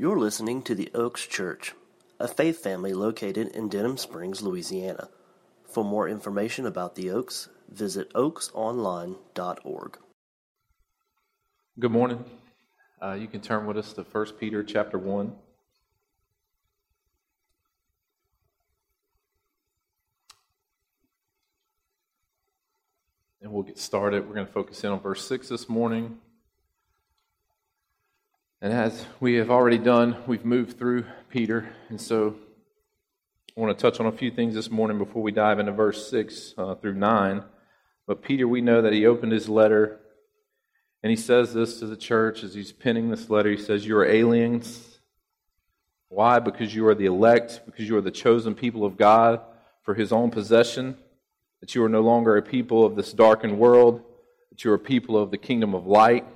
You're listening to the Oaks Church, a faith family located in Denham Springs, Louisiana. For more information about the Oaks, visit oaksonline.org. Good morning. Uh, you can turn with us to 1 Peter chapter 1. And we'll get started. We're going to focus in on verse 6 this morning. And as we have already done, we've moved through Peter. And so I want to touch on a few things this morning before we dive into verse 6 uh, through 9. But Peter, we know that he opened his letter and he says this to the church as he's penning this letter. He says, You are aliens. Why? Because you are the elect, because you are the chosen people of God for his own possession, that you are no longer a people of this darkened world, that you are a people of the kingdom of light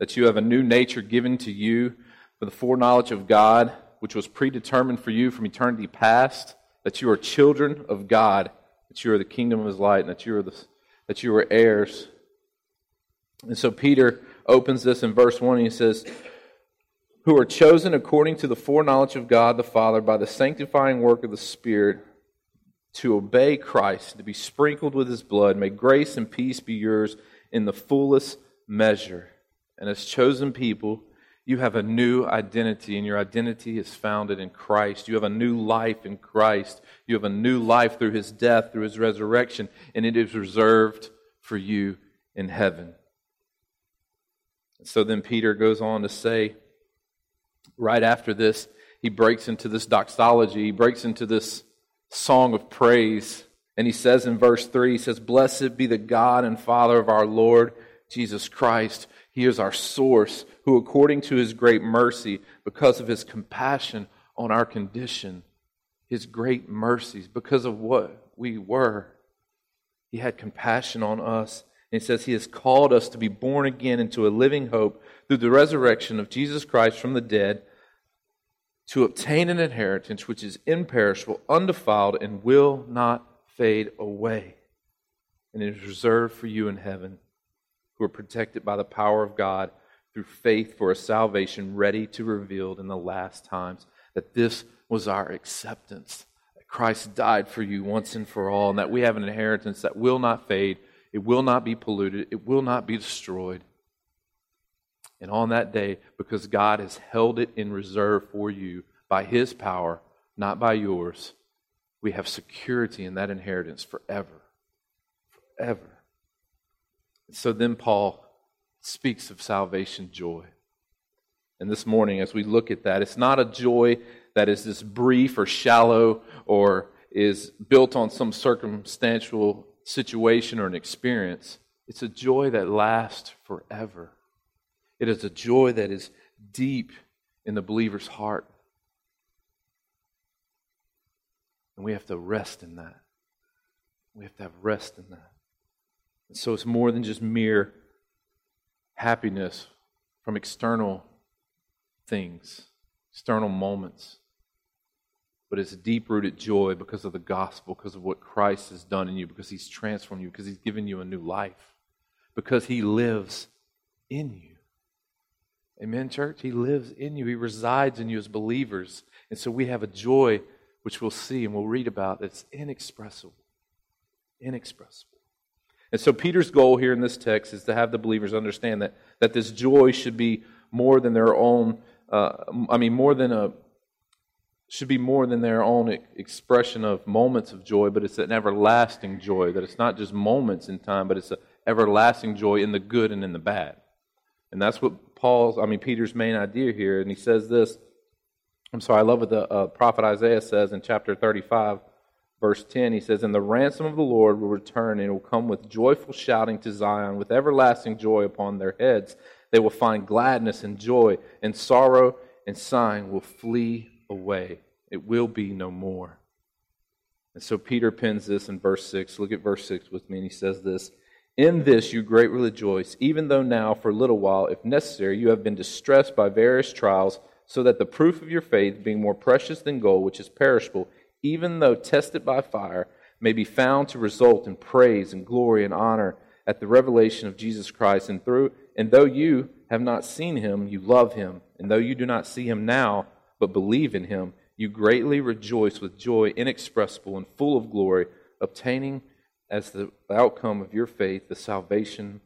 that you have a new nature given to you for the foreknowledge of God, which was predetermined for you from eternity past, that you are children of God, that you are the kingdom of his light, and that you are, the, that you are heirs. And so Peter opens this in verse 1 and he says, Who are chosen according to the foreknowledge of God the Father by the sanctifying work of the Spirit to obey Christ, to be sprinkled with his blood. May grace and peace be yours in the fullest measure and as chosen people, you have a new identity, and your identity is founded in Christ. You have a new life in Christ. You have a new life through his death, through his resurrection, and it is reserved for you in heaven. So then Peter goes on to say, right after this, he breaks into this doxology, he breaks into this song of praise. And he says in verse 3, he says, Blessed be the God and Father of our Lord Jesus Christ he is our source, who, according to his great mercy, because of his compassion on our condition, his great mercies, because of what we were, he had compassion on us. And he says he has called us to be born again into a living hope through the resurrection of Jesus Christ from the dead to obtain an inheritance which is imperishable, undefiled, and will not fade away. And is reserved for you in heaven who are protected by the power of God through faith for a salvation ready to be revealed in the last times. That this was our acceptance. That Christ died for you once and for all, and that we have an inheritance that will not fade, it will not be polluted, it will not be destroyed. And on that day, because God has held it in reserve for you by His power, not by yours, we have security in that inheritance forever. Forever. So then Paul speaks of salvation joy. And this morning, as we look at that, it's not a joy that is this brief or shallow or is built on some circumstantial situation or an experience. It's a joy that lasts forever. It is a joy that is deep in the believer's heart. And we have to rest in that. We have to have rest in that. And so it's more than just mere happiness from external things, external moments. But it's deep rooted joy because of the gospel, because of what Christ has done in you, because he's transformed you, because he's given you a new life, because he lives in you. Amen, church? He lives in you, he resides in you as believers. And so we have a joy which we'll see and we'll read about that's inexpressible. Inexpressible. And so Peter's goal here in this text is to have the believers understand that, that this joy should be more than their own, uh, I mean, more than a, should be more than their own expression of moments of joy, but it's an everlasting joy, that it's not just moments in time, but it's an everlasting joy in the good and in the bad. And that's what Paul's, I mean, Peter's main idea here. And he says this, I'm sorry, I love what the uh, prophet Isaiah says in chapter 35 verse 10, he says, And the ransom of the Lord will return and will come with joyful shouting to Zion, with everlasting joy upon their heads. They will find gladness and joy, and sorrow and sighing will flee away. It will be no more. And so Peter pins this in verse 6. Look at verse 6 with me, and he says this In this you greatly rejoice, even though now, for a little while, if necessary, you have been distressed by various trials, so that the proof of your faith, being more precious than gold, which is perishable, even though tested by fire, may be found to result in praise and glory and honor at the revelation of Jesus Christ. And through and though you have not seen him, you love him. And though you do not see him now, but believe in him, you greatly rejoice with joy inexpressible and full of glory, obtaining as the outcome of your faith the salvation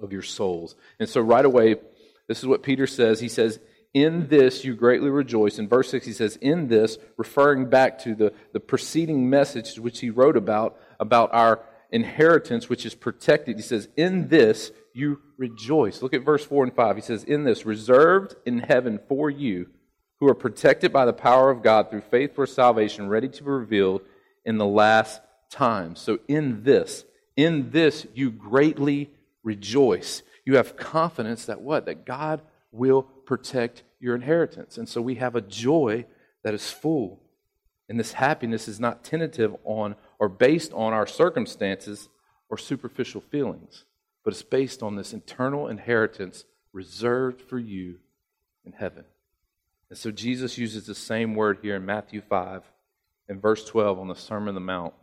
of your souls. And so, right away, this is what Peter says. He says, In this you greatly rejoice. In verse 6, he says, In this, referring back to the, the preceding message which he wrote about, about our inheritance, which is protected. He says, In this you rejoice. Look at verse 4 and 5. He says, In this, reserved in heaven for you, who are protected by the power of God through faith for salvation, ready to be revealed in the last time. So, in this, in this you greatly rejoice. You have confidence that what? That God will protect your inheritance. And so we have a joy that is full. And this happiness is not tentative on or based on our circumstances or superficial feelings, but it's based on this internal inheritance reserved for you in heaven. And so Jesus uses the same word here in Matthew 5 and verse 12 on the Sermon on the Mount.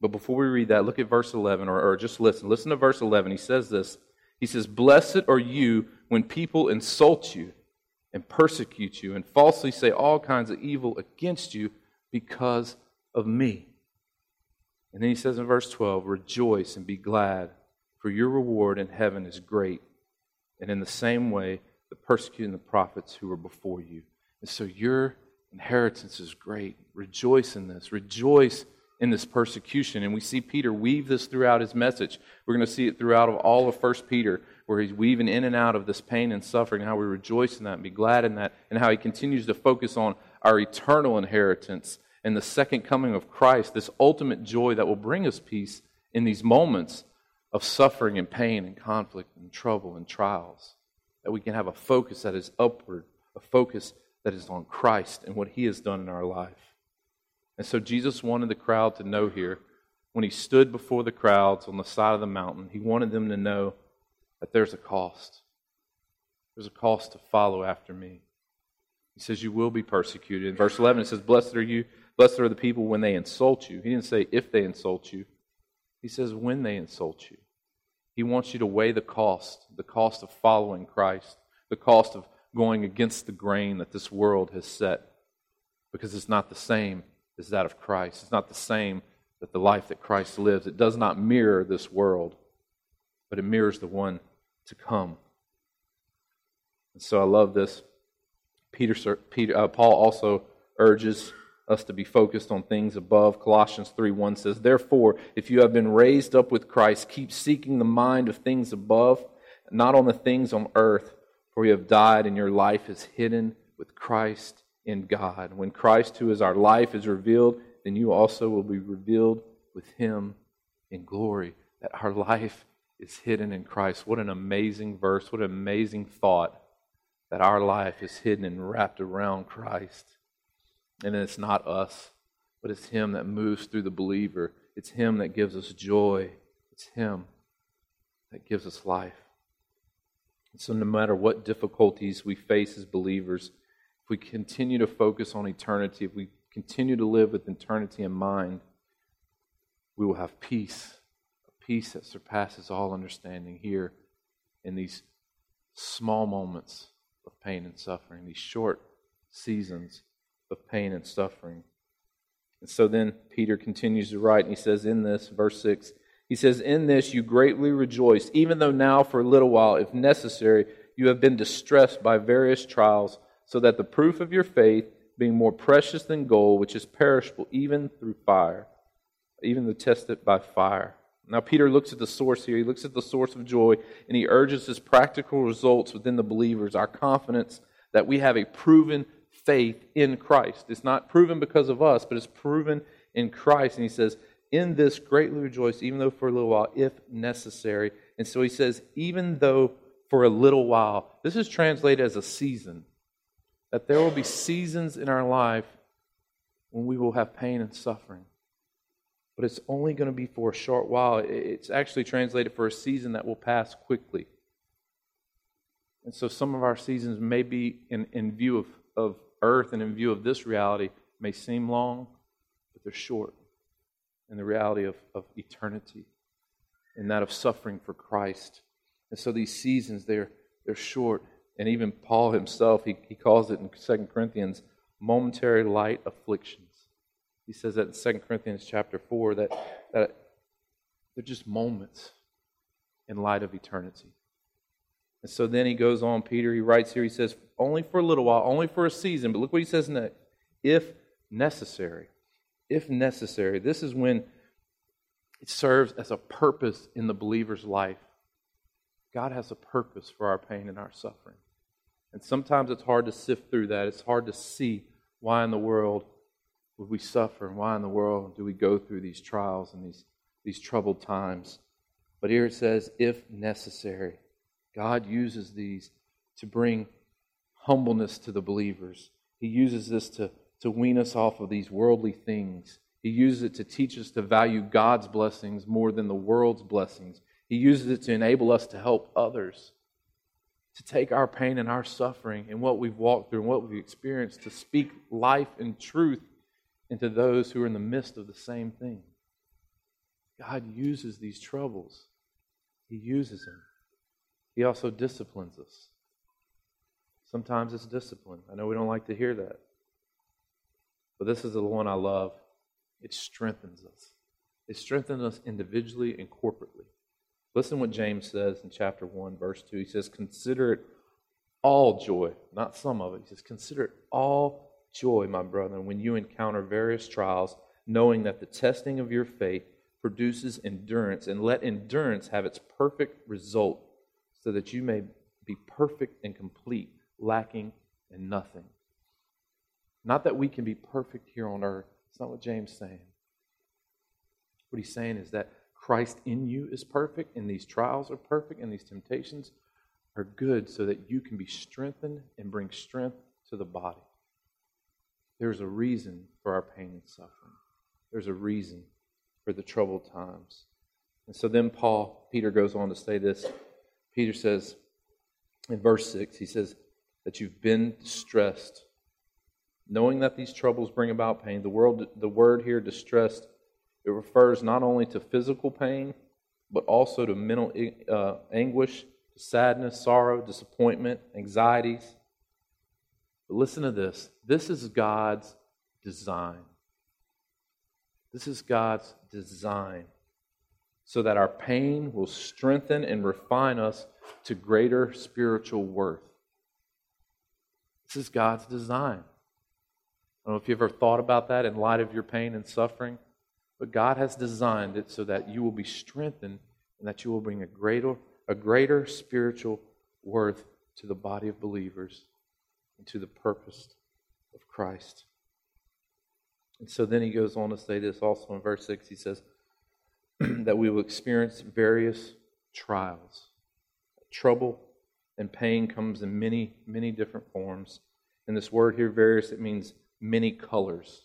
But before we read that, look at verse 11, or, or just listen. Listen to verse 11. He says this He says, Blessed are you when people insult you and persecute you and falsely say all kinds of evil against you because of me. And then he says in verse 12, Rejoice and be glad, for your reward in heaven is great. And in the same way, the persecuting the prophets who were before you. And so your inheritance is great. Rejoice in this. Rejoice in this persecution. And we see Peter weave this throughout his message. We're going to see it throughout of all of First Peter, where he's weaving in and out of this pain and suffering, how we rejoice in that and be glad in that, and how he continues to focus on our eternal inheritance and the second coming of Christ, this ultimate joy that will bring us peace in these moments of suffering and pain and conflict and trouble and trials. That we can have a focus that is upward, a focus that is on Christ and what He has done in our life. And so Jesus wanted the crowd to know here, when He stood before the crowds on the side of the mountain, He wanted them to know that there's a cost. There's a cost to follow after me. He says, You will be persecuted. In verse 11, it says, Blessed are you Blessed are the people when they insult you. He didn't say if they insult you, he says when they insult you. He wants you to weigh the cost, the cost of following Christ, the cost of going against the grain that this world has set, because it's not the same as that of Christ. It's not the same that the life that Christ lives. It does not mirror this world, but it mirrors the one to come. And so I love this. Peter, Peter uh, Paul also urges us to be focused on things above. Colossians 3 1 says, Therefore, if you have been raised up with Christ, keep seeking the mind of things above, not on the things on earth, for you have died, and your life is hidden with Christ in God. When Christ, who is our life, is revealed, then you also will be revealed with him in glory. That our life is hidden in Christ. What an amazing verse. What an amazing thought that our life is hidden and wrapped around Christ. And it's not us, but it's Him that moves through the believer. It's Him that gives us joy. It's Him that gives us life. And so, no matter what difficulties we face as believers, if we continue to focus on eternity, if we continue to live with eternity in mind, we will have peace, peace that surpasses all understanding here in these small moments of pain and suffering, these short seasons of pain and suffering. And so then Peter continues to write, and he says in this, verse 6, he says, In this you greatly rejoice, even though now for a little while, if necessary, you have been distressed by various trials, so that the proof of your faith, being more precious than gold, which is perishable even through fire, even though tested by fire. Now, Peter looks at the source here. He looks at the source of joy, and he urges his practical results within the believers, our confidence that we have a proven faith in Christ. It's not proven because of us, but it's proven in Christ. And he says, In this greatly rejoice, even though for a little while, if necessary. And so he says, Even though for a little while, this is translated as a season. That there will be seasons in our life when we will have pain and suffering. But it's only going to be for a short while. It's actually translated for a season that will pass quickly. And so some of our seasons may be in, in view of, of earth and in view of this reality may seem long, but they're short in the reality of, of eternity and that of suffering for Christ. And so these seasons, they're, they're short and even Paul himself, he, he calls it in 2 Corinthians momentary light afflictions. He says that in 2 Corinthians chapter 4 that, that they're just moments in light of eternity. And so then he goes on, Peter, he writes here, he says, only for a little while, only for a season. But look what he says next. If necessary. If necessary. This is when it serves as a purpose in the believer's life. God has a purpose for our pain and our suffering. And sometimes it's hard to sift through that. It's hard to see why in the world would we suffer and why in the world do we go through these trials and these, these troubled times. But here it says, if necessary. God uses these to bring humbleness to the believers. He uses this to, to wean us off of these worldly things. He uses it to teach us to value God's blessings more than the world's blessings. He uses it to enable us to help others, to take our pain and our suffering and what we've walked through and what we've experienced, to speak life and truth into those who are in the midst of the same thing. God uses these troubles, He uses them. He also disciplines us. Sometimes it's discipline. I know we don't like to hear that. But this is the one I love. It strengthens us. It strengthens us individually and corporately. Listen what James says in chapter 1, verse 2. He says, Consider it all joy, not some of it. He says, Consider it all joy, my brethren, when you encounter various trials, knowing that the testing of your faith produces endurance, and let endurance have its perfect result, so that you may be perfect and complete, lacking in nothing. Not that we can be perfect here on earth. It's not what James is saying. What he's saying is that Christ in you is perfect, and these trials are perfect, and these temptations are good so that you can be strengthened and bring strength to the body. There's a reason for our pain and suffering. There's a reason for the troubled times. And so then Paul, Peter goes on to say this. Peter says in verse 6, he says that you've been distressed, knowing that these troubles bring about pain. The, world, the word here, distressed, it refers not only to physical pain, but also to mental uh, anguish, sadness, sorrow, disappointment, anxieties. But listen to this this is God's design. This is God's design so that our pain will strengthen and refine us to greater spiritual worth. This is God's design. I don't know if you've ever thought about that in light of your pain and suffering, but God has designed it so that you will be strengthened and that you will bring a greater, a greater spiritual worth to the body of believers and to the purpose of Christ. And so then he goes on to say this also in verse 6. He says, that we will experience various trials. Trouble and pain comes in many, many different forms. And this word here, various, it means many colors.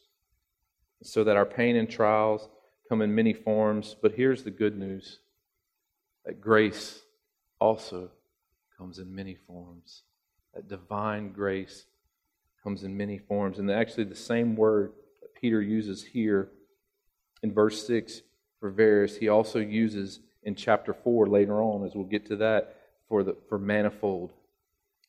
So that our pain and trials come in many forms. But here's the good news that grace also comes in many forms. That divine grace comes in many forms. And actually, the same word that Peter uses here in verse 6 for various, he also uses in chapter 4 later on, as we'll get to that, for, the, for manifold.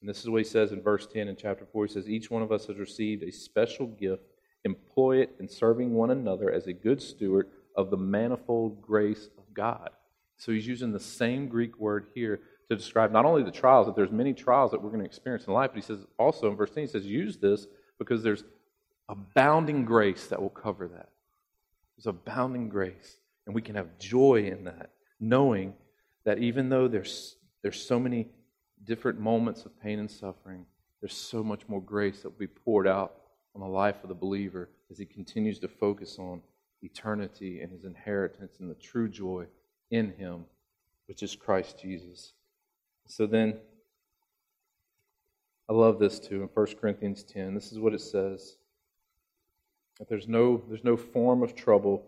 And this is what he says in verse 10 in chapter 4. He says, Each one of us has received a special gift. Employ it in serving one another as a good steward of the manifold grace of God. So he's using the same Greek word here to describe not only the trials, that there's many trials that we're going to experience in life, but he says also in verse 10, he says, use this because there's abounding grace that will cover that. There's abounding grace. And we can have joy in that, knowing that even though there's, there's so many different moments of pain and suffering, there's so much more grace that will be poured out on the life of the believer as he continues to focus on eternity and his inheritance and the true joy in him, which is Christ Jesus. So then, I love this too in 1 Corinthians 10. This is what it says that there's no, there's no form of trouble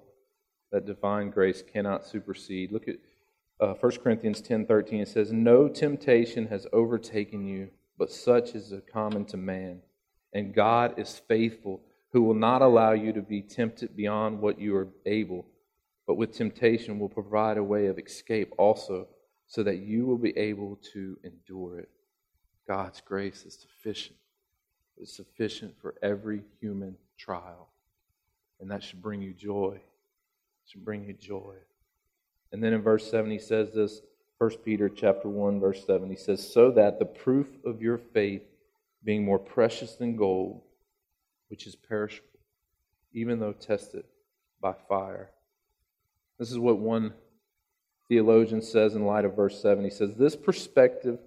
that divine grace cannot supersede. Look at uh, 1 Corinthians 10 13. It says, No temptation has overtaken you, but such is common to man. And God is faithful, who will not allow you to be tempted beyond what you are able, but with temptation will provide a way of escape also, so that you will be able to endure it. God's grace is sufficient. It's sufficient for every human trial. And that should bring you joy. It should bring you joy. And then in verse 7 he says this, 1 Peter chapter 1 verse 7 he says so that the proof of your faith being more precious than gold which is perishable even though tested by fire. This is what one theologian says in light of verse 7. He says this perspective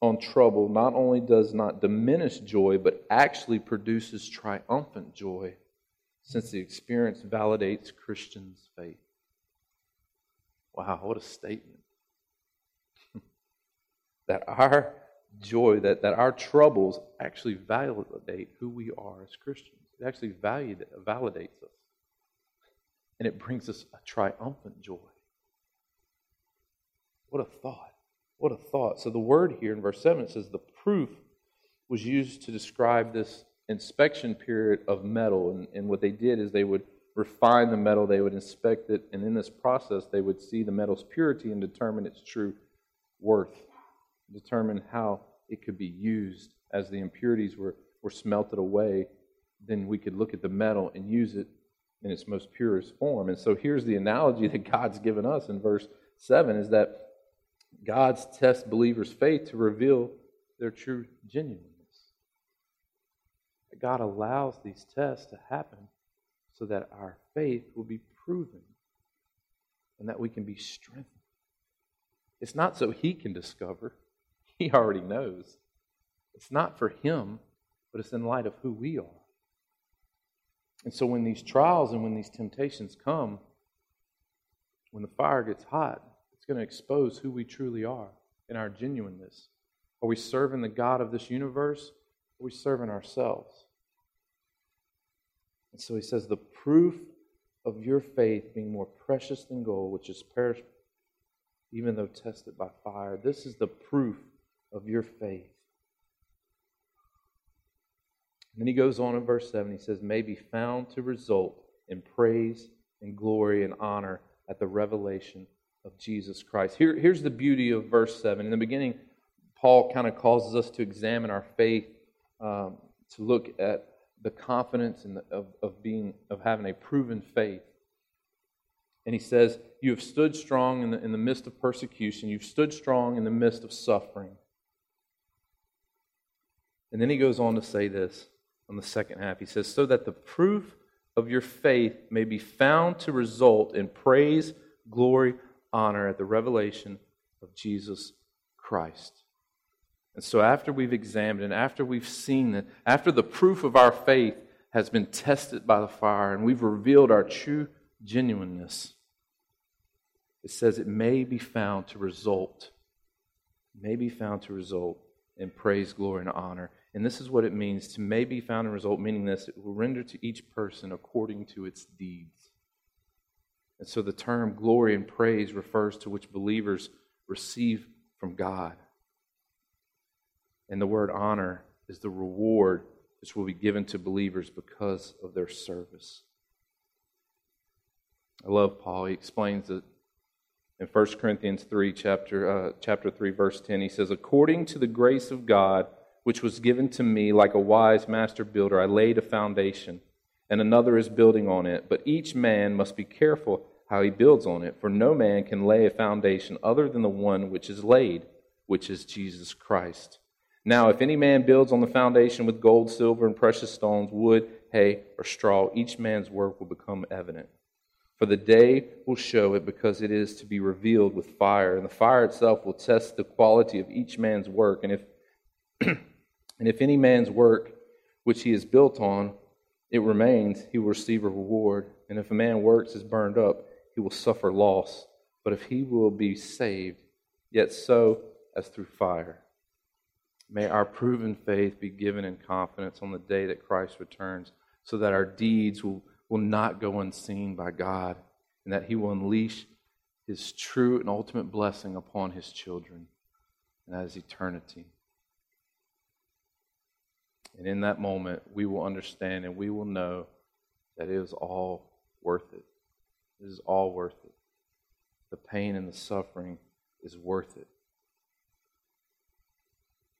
on trouble not only does not diminish joy but actually produces triumphant joy since the experience validates Christians' faith. Wow, what a statement that our joy, that, that our troubles actually validate who we are as Christians. It actually valid, validates us. And it brings us a triumphant joy. What a thought. What a thought. So the word here in verse 7 says the proof was used to describe this inspection period of metal. And, and what they did is they would refine the metal, they would inspect it, and in this process, they would see the metal's purity and determine its true worth determine how it could be used as the impurities were, were smelted away, then we could look at the metal and use it in its most purest form. And so here's the analogy that God's given us in verse 7 is that God's test believers' faith to reveal their true genuineness. God allows these tests to happen so that our faith will be proven and that we can be strengthened. It's not so He can discover, He already knows. It's not for him, but it's in light of who we are. And so when these trials and when these temptations come, when the fire gets hot, it's going to expose who we truly are and our genuineness. Are we serving the God of this universe? Are we serving ourselves? And so he says, the proof of your faith being more precious than gold, which is perishable, even though tested by fire. This is the proof of your faith. And then he goes on in verse 7. He says, may be found to result in praise and glory and honor at the revelation of Jesus Christ. Here, here's the beauty of verse 7. In the beginning, Paul kind of causes us to examine our faith, um, to look at the confidence the, of, of, being, of having a proven faith. And he says, You have stood strong in the, in the midst of persecution, you've stood strong in the midst of suffering. And then he goes on to say this on the second half. He says, So that the proof of your faith may be found to result in praise, glory, honor at the revelation of Jesus Christ. And so, after we've examined and after we've seen that, after the proof of our faith has been tested by the fire and we've revealed our true genuineness, it says it may be found to result, may be found to result in praise, glory, and honor and this is what it means to may be found in result, meaning this it will render to each person according to its deeds. And so the term glory and praise refers to which believers receive from God. And the word honor is the reward which will be given to believers because of their service. I love Paul. He explains that in 1 Corinthians 3, chapter, uh, chapter 3, verse 10. He says, According to the grace of God, which was given to me like a wise master builder. I laid a foundation, and another is building on it. But each man must be careful how he builds on it, for no man can lay a foundation other than the one which is laid, which is Jesus Christ. Now, if any man builds on the foundation with gold, silver, and precious stones, wood, hay, or straw, each man's work will become evident. For the day will show it because it is to be revealed with fire, and the fire itself will test the quality of each man's work. And if And if any man's work which he is built on, it remains, he will receive a reward. And if a man works is burned up, he will suffer loss. But if he will be saved, yet so as through fire. May our proven faith be given in confidence on the day that Christ returns, so that our deeds will, will not go unseen by God, and that he will unleash his true and ultimate blessing upon his children, and that is eternity. And in that moment, we will understand and we will know that it is all worth it. It is all worth it. The pain and the suffering is worth it.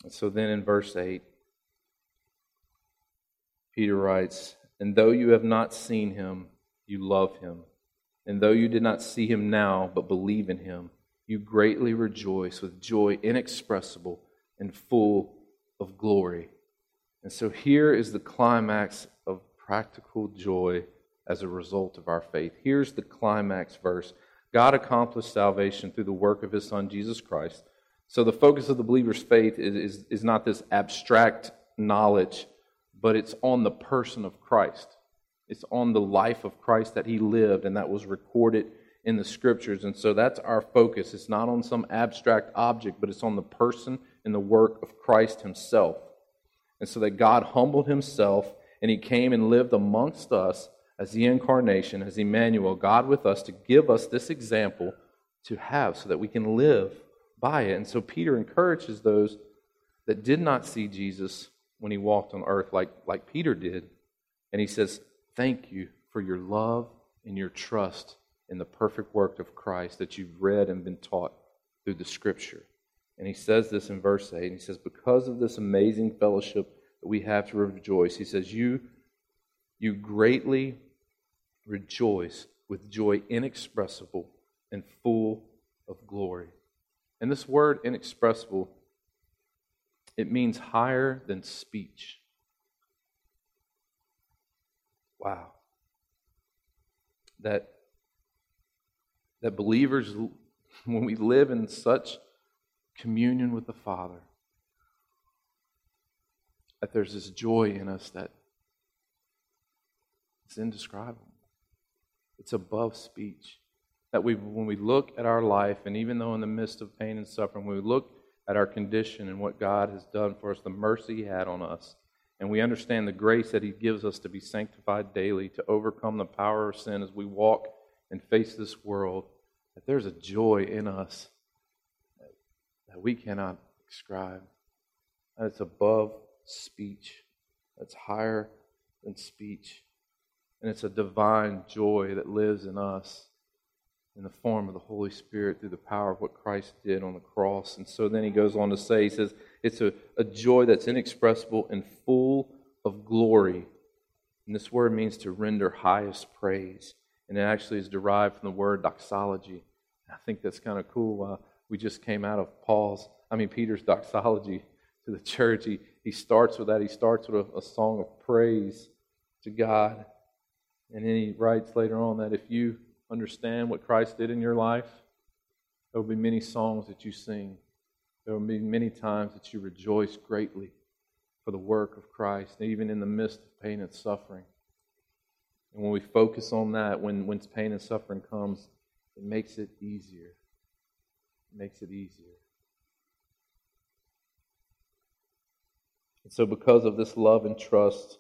And so then in verse 8, Peter writes, And though you have not seen him, you love him. And though you did not see him now, but believe in him, you greatly rejoice with joy inexpressible and full of glory. And so here is the climax of practical joy as a result of our faith. Here's the climax verse God accomplished salvation through the work of his Son, Jesus Christ. So the focus of the believer's faith is, is, is not this abstract knowledge, but it's on the person of Christ. It's on the life of Christ that he lived and that was recorded in the scriptures. And so that's our focus. It's not on some abstract object, but it's on the person and the work of Christ himself. And so that God humbled himself and he came and lived amongst us as the incarnation, as Emmanuel, God with us, to give us this example to have so that we can live by it. And so Peter encourages those that did not see Jesus when he walked on earth like, like Peter did. And he says, Thank you for your love and your trust in the perfect work of Christ that you've read and been taught through the scripture. And he says this in verse 8. And he says, Because of this amazing fellowship that we have to rejoice, he says, You, you greatly rejoice with joy inexpressible and full of glory. And this word inexpressible, it means higher than speech. Wow. That that believers, when we live in such communion with the Father, that there's this joy in us that it's indescribable. It's above speech. That we, when we look at our life, and even though in the midst of pain and suffering, when we look at our condition and what God has done for us, the mercy He had on us, and we understand the grace that He gives us to be sanctified daily, to overcome the power of sin as we walk and face this world, that there's a joy in us that we cannot describe. It's above speech, that's higher than speech. And it's a divine joy that lives in us in the form of the Holy Spirit through the power of what Christ did on the cross. And so then he goes on to say, he says, it's a, a joy that's inexpressible and full of glory. And this word means to render highest praise and it actually is derived from the word doxology. I think that's kind of cool. Uh, we just came out of Paul's, I mean, Peter's doxology to the church. He, he starts with that. He starts with a, a song of praise to God. And then he writes later on that if you understand what Christ did in your life, there will be many songs that you sing. There will be many times that you rejoice greatly for the work of Christ, even in the midst of pain and suffering. And when we focus on that, when, when pain and suffering comes, it makes it easier. It makes it easier. And so, because of this love and trust,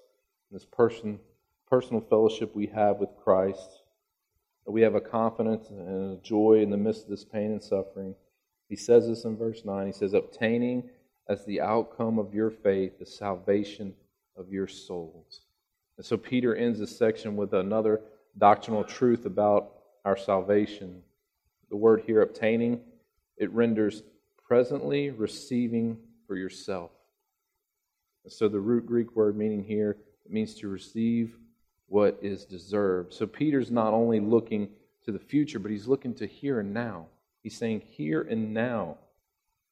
this person, personal fellowship we have with Christ, we have a confidence and a joy in the midst of this pain and suffering. He says this in verse 9. He says, Obtaining as the outcome of your faith the salvation of your souls. And so Peter ends this section with another doctrinal truth about our salvation. The word here, obtaining, it renders presently receiving for yourself. So the root Greek word meaning here, it means to receive what is deserved. So Peter's not only looking to the future, but he's looking to here and now. He's saying, here and now.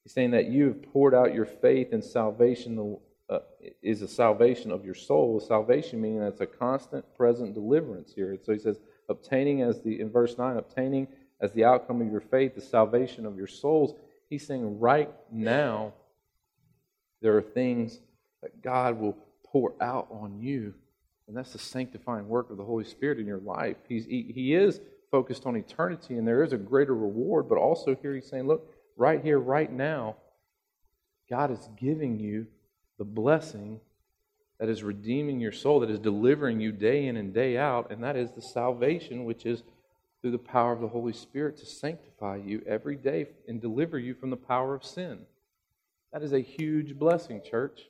He's saying that you have poured out your faith and salvation uh, is a salvation of your soul. Salvation meaning that's a constant, present deliverance here. So he says, obtaining as the, in verse 9, obtaining as the outcome of your faith, the salvation of your souls. He's saying right now, there are things that God will pour out on you. And that's the sanctifying work of the Holy Spirit in your life. He's, he, he is focused on eternity, and there is a greater reward. But also, here he's saying, look, right here, right now, God is giving you the blessing that is redeeming your soul, that is delivering you day in and day out, and that is the salvation which is through the power of the Holy Spirit to sanctify you every day and deliver you from the power of sin. That is a huge blessing, church.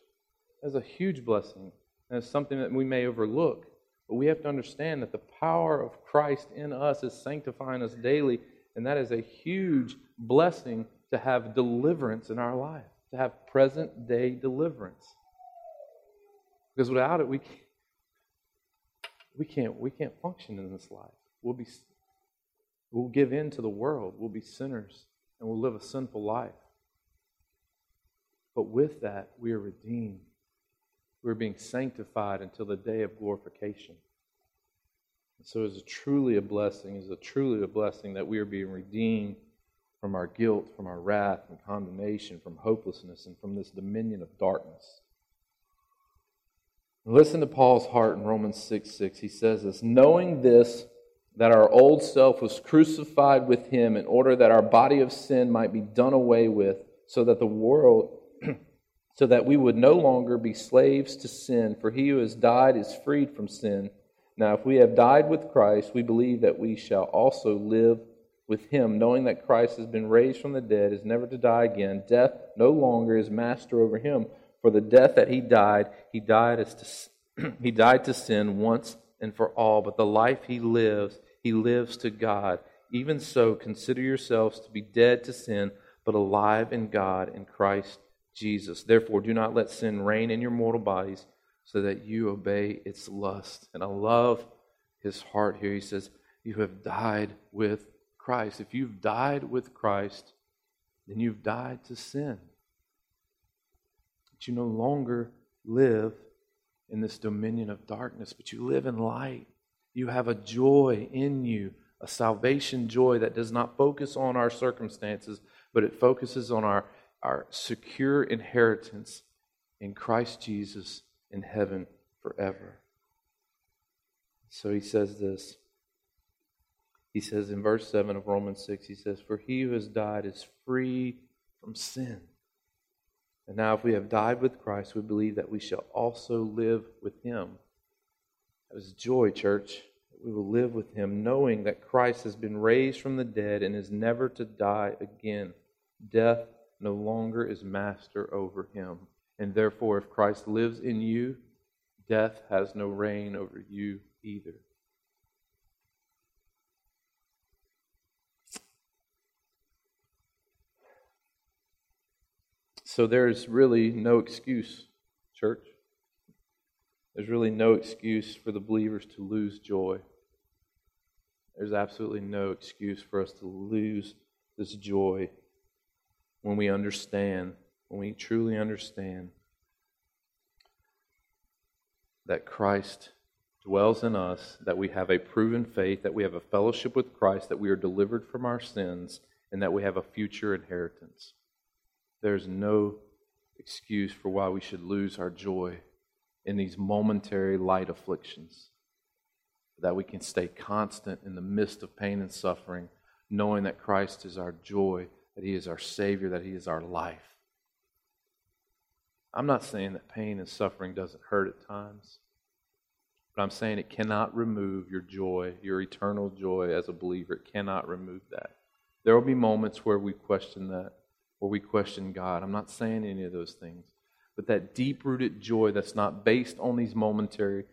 That is a huge blessing. And it's something that we may overlook. But we have to understand that the power of Christ in us is sanctifying us daily, and that is a huge blessing to have deliverance in our life. to have present day deliverance. Because without it, we can't, we can't, we can't function in this life. We'll, be, we'll give in to the world. We'll be sinners and we'll live a sinful life. But with that, we are redeemed. We're being sanctified until the day of glorification. So it's truly a blessing, it's a truly a blessing that we are being redeemed from our guilt, from our wrath and condemnation, from hopelessness, and from this dominion of darkness. Listen to Paul's heart in Romans 6 6. He says this Knowing this, that our old self was crucified with him in order that our body of sin might be done away with, so that the world, so that we would no longer be slaves to sin, for he who has died is freed from sin. Now, if we have died with Christ, we believe that we shall also live with him, knowing that Christ has been raised from the dead, is never to die again. Death no longer is master over him. For the death that he died, he died as to, he died to sin once and for all, but the life he lives, he lives to God. Even so, consider yourselves to be dead to sin, but alive in God in Christ Jesus. Therefore, do not let sin reign in your mortal bodies so that you obey its lust. And I love his heart here. He says, You have died with Christ. If you've died with Christ, then you've died to sin. But you no longer live in this dominion of darkness, but you live in light. You have a joy in you, a salvation joy that does not focus on our circumstances, but it focuses on our, our secure inheritance in Christ Jesus in heaven forever. So he says this. He says in verse 7 of Romans 6, he says, For he who has died is free from sin. And now, if we have died with Christ, we believe that we shall also live with him. That is joy, church. We will live with him, knowing that Christ has been raised from the dead and is never to die again. Death no longer is master over him. And therefore, if Christ lives in you, death has no reign over you either. So there's really no excuse, church. There's really no excuse for the believers to lose joy. There's absolutely no excuse for us to lose this joy when we understand, when we truly understand that Christ dwells in us, that we have a proven faith, that we have a fellowship with Christ, that we are delivered from our sins, and that we have a future inheritance. There's no excuse for why we should lose our joy in these momentary light afflictions. That we can stay constant in the midst of pain and suffering, knowing that Christ is our joy, that He is our Savior, that He is our life. I'm not saying that pain and suffering doesn't hurt at times, but I'm saying it cannot remove your joy, your eternal joy as a believer. It cannot remove that. There will be moments where we question that or we question God. I'm not saying any of those things. But that deep rooted joy that's not based on these momentary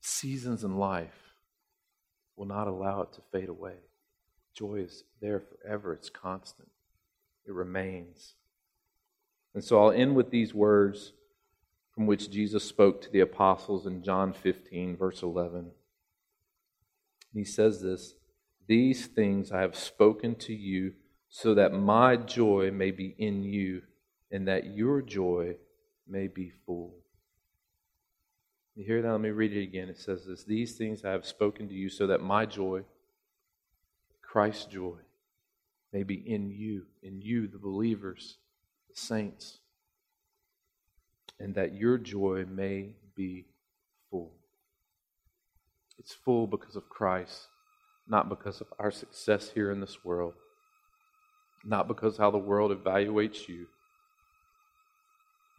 seasons in life will not allow it to fade away. Joy is there forever, it's constant, it remains. And so I'll end with these words from which Jesus spoke to the apostles in John 15, verse 11. He says this these things I have spoken to you so that my joy may be in you and that your joy may be full. You hear that? Let me read it again. It says this These things I have spoken to you so that my joy, Christ's joy, may be in you, in you, the believers, the saints, and that your joy may be full. It's full because of Christ not because of our success here in this world, not because how the world evaluates you,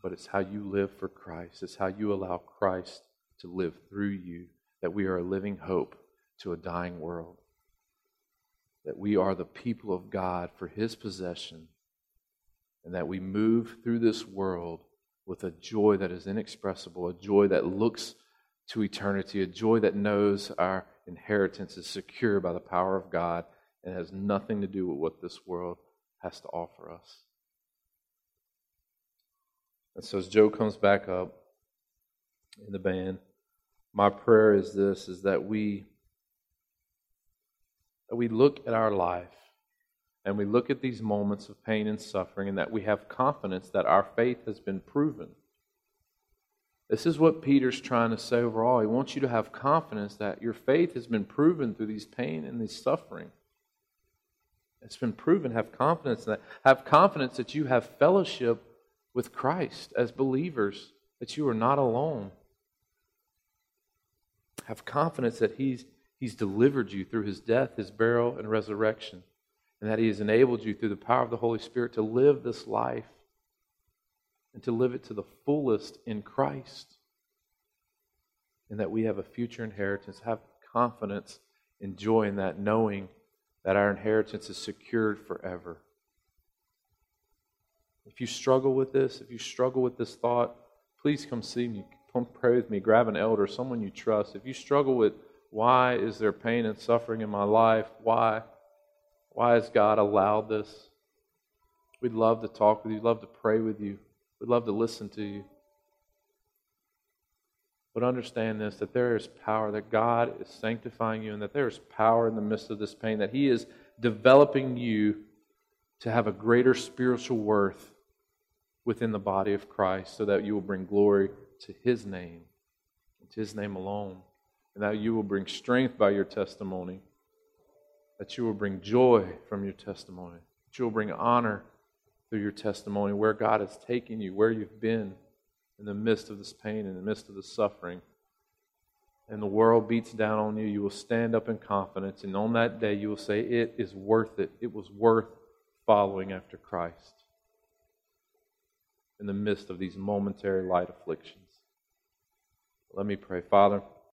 but it's how you live for Christ. It's how you allow Christ to live through you that we are a living hope to a dying world. That we are the people of God for His possession, and that we move through this world with a joy that is inexpressible, a joy that looks to eternity, a joy that knows our inheritance is secure by the power of God and has nothing to do with what this world has to offer us. And so as Joe comes back up in the band, my prayer is this is that we that we look at our life and we look at these moments of pain and suffering and that we have confidence that our faith has been proven. This is what Peter's trying to say overall. He wants you to have confidence that your faith has been proven through these pain and these suffering. It's been proven. Have confidence in that. Have confidence that you have fellowship with Christ as believers, that you are not alone. Have confidence that He's, he's delivered you through His death, His burial, and resurrection, and that He has enabled you through the power of the Holy Spirit to live this life and to live it to the fullest in Christ. And that we have a future inheritance. Have confidence and joy in that, knowing that our inheritance is secured forever. If you struggle with this, if you struggle with this thought, please come see me. Come pray with me. Grab an elder, someone you trust. If you struggle with why is there pain and suffering in my life? Why? Why has God allowed this? We'd love to talk with you, We'd love to pray with you. We'd love to listen to you. But understand this that there is power, that God is sanctifying you, and that there is power in the midst of this pain, that He is developing you to have a greater spiritual worth within the body of Christ so that you will bring glory to His name, to His name alone, and that you will bring strength by your testimony, that you will bring joy from your testimony, that you will bring honor through your testimony, where God has taken you, where you've been in the midst of this pain, in the midst of the suffering. And the world beats down on you, you will stand up in confidence. And on that day, you will say, It is worth it. It was worth following after Christ in the midst of these momentary light afflictions. Let me pray. Father,